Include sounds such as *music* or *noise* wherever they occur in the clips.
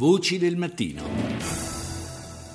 Voci del mattino.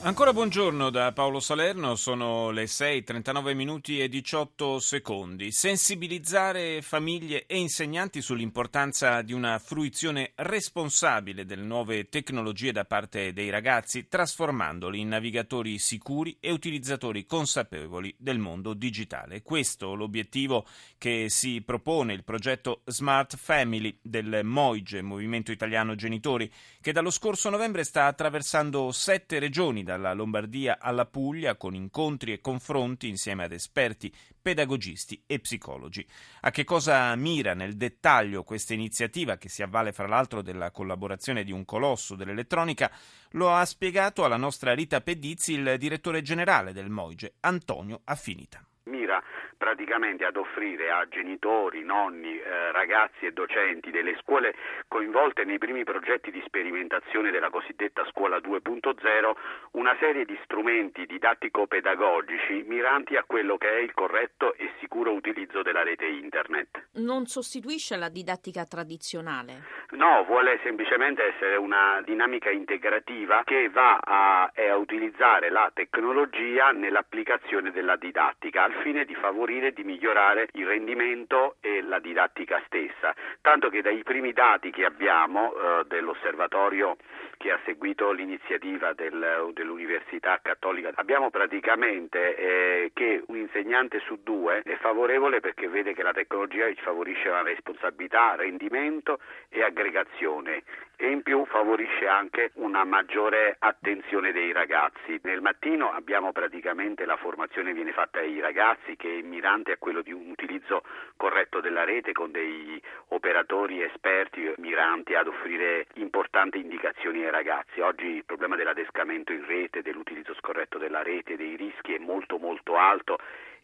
Ancora buongiorno da Paolo Salerno, sono le 6, 39 minuti e 18 secondi. Sensibilizzare famiglie e insegnanti sull'importanza di una fruizione responsabile delle nuove tecnologie da parte dei ragazzi, trasformandoli in navigatori sicuri e utilizzatori consapevoli del mondo digitale. Questo è l'obiettivo che si propone il progetto Smart Family del MOIGE, Movimento Italiano Genitori, che dallo scorso novembre sta attraversando sette regioni da dalla Lombardia alla Puglia con incontri e confronti insieme ad esperti, pedagogisti e psicologi. A che cosa mira nel dettaglio questa iniziativa, che si avvale fra l'altro della collaborazione di un colosso dell'elettronica, lo ha spiegato alla nostra Rita Pedizzi il direttore generale del Moige, Antonio Affinita mira praticamente ad offrire a genitori, nonni, eh, ragazzi e docenti delle scuole coinvolte nei primi progetti di sperimentazione della cosiddetta scuola 2.0 una serie di strumenti didattico-pedagogici miranti a quello che è il corretto e sicuro utilizzo della rete internet. Non sostituisce la didattica tradizionale? No, vuole semplicemente essere una dinamica integrativa che va a, a utilizzare la tecnologia nell'applicazione della didattica al fine di favorire e di migliorare il rendimento e la didattica stessa, tanto che dai primi dati che abbiamo eh, dell'osservatorio che ha seguito l'iniziativa del, dell'Università Cattolica abbiamo praticamente eh, che un insegnante su due è favorevole perché vede che la tecnologia favorisce la responsabilità, rendimento e aggregazione e in più favorisce anche una maggiore attenzione dei ragazzi. Nel mattino abbiamo praticamente la formazione viene fatta ai ragazzi che è mirante a quello di un utilizzo corretto della rete con dei operatori esperti miranti ad offrire importanti indicazioni ai ragazzi. Oggi il problema dell'adescamento in rete, dell'utilizzo scorretto della rete, dei rischi è molto molto alto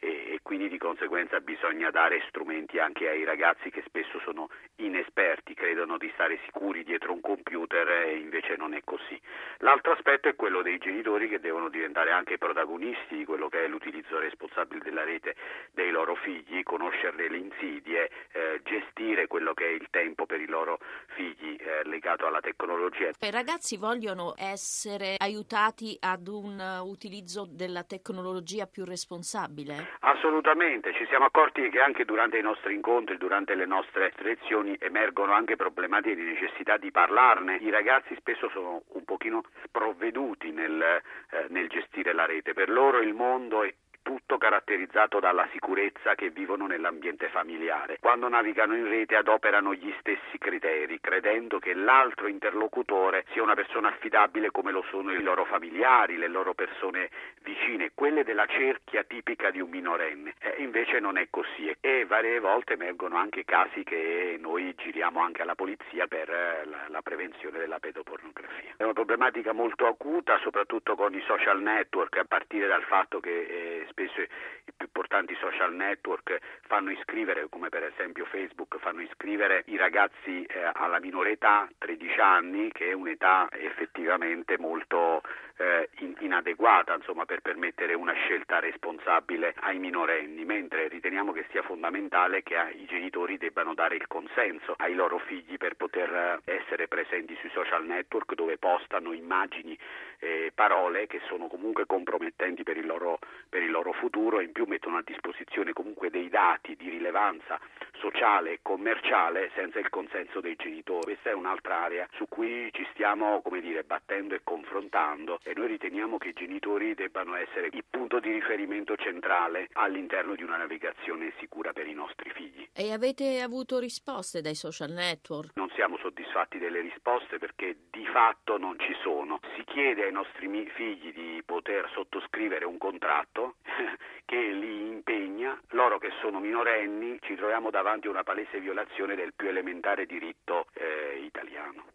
e, quindi di conseguenza bisogna dare strumenti anche ai ragazzi che spesso sono inesperti, credono di stare sicuri dietro un computer non è così. L'altro aspetto è quello dei genitori che devono diventare anche protagonisti di quello che è l'utilizzo responsabile della rete dei loro figli, conoscere le insidie, eh, gestire quello che è il tempo per i loro figli eh, legato alla tecnologia. I ragazzi vogliono essere aiutati ad un utilizzo della tecnologia più responsabile? Assolutamente, ci siamo accorti che anche durante i nostri incontri, durante le nostre lezioni emergono anche problematiche di necessità di parlarne. I ragazzi spesso sono un pochino sprovveduti nel, eh, nel gestire la rete, per loro il mondo è tutto caratterizzato dalla sicurezza che vivono nell'ambiente familiare. Quando navigano in rete adoperano gli stessi criteri, credendo che l'altro interlocutore sia una persona affidabile come lo sono i loro familiari, le loro persone vicine, quelle della cerchia tipica di un minorenne. E invece non è così e varie volte emergono anche casi che noi giriamo anche alla polizia per eh, la, la prevenzione della pedopornografia. È una problematica molto acuta, soprattutto con i social network, a partire dal fatto che eh, più importanti social network fanno iscrivere, come per esempio Facebook, fanno iscrivere i ragazzi eh, alla minore età, 13 anni, che è un'età effettivamente molto eh, in, inadeguata insomma, per permettere una scelta responsabile ai minorenni, mentre riteniamo che sia fondamentale che i genitori debbano dare il consenso ai loro figli per poter eh, essere presenti sui social network dove postano immagini e eh, parole che sono comunque compromettenti per il, loro, per il loro futuro e in più mettono a disposizione comunque dei dati di rilevanza sociale e commerciale senza il consenso dei genitori. Questa è un'altra area su cui ci stiamo come dire, battendo e confrontando e noi riteniamo che i genitori debbano essere il punto di riferimento centrale all'interno di una navigazione sicura per i nostri figli. E avete avuto risposte dai social network? Non siamo soddisfatti delle risposte perché di fatto non ci sono. Si chiede ai nostri figli di poter sottoscrivere un contratto *laughs* che li loro che sono minorenni, ci troviamo davanti a una palese violazione del più elementare diritto eh.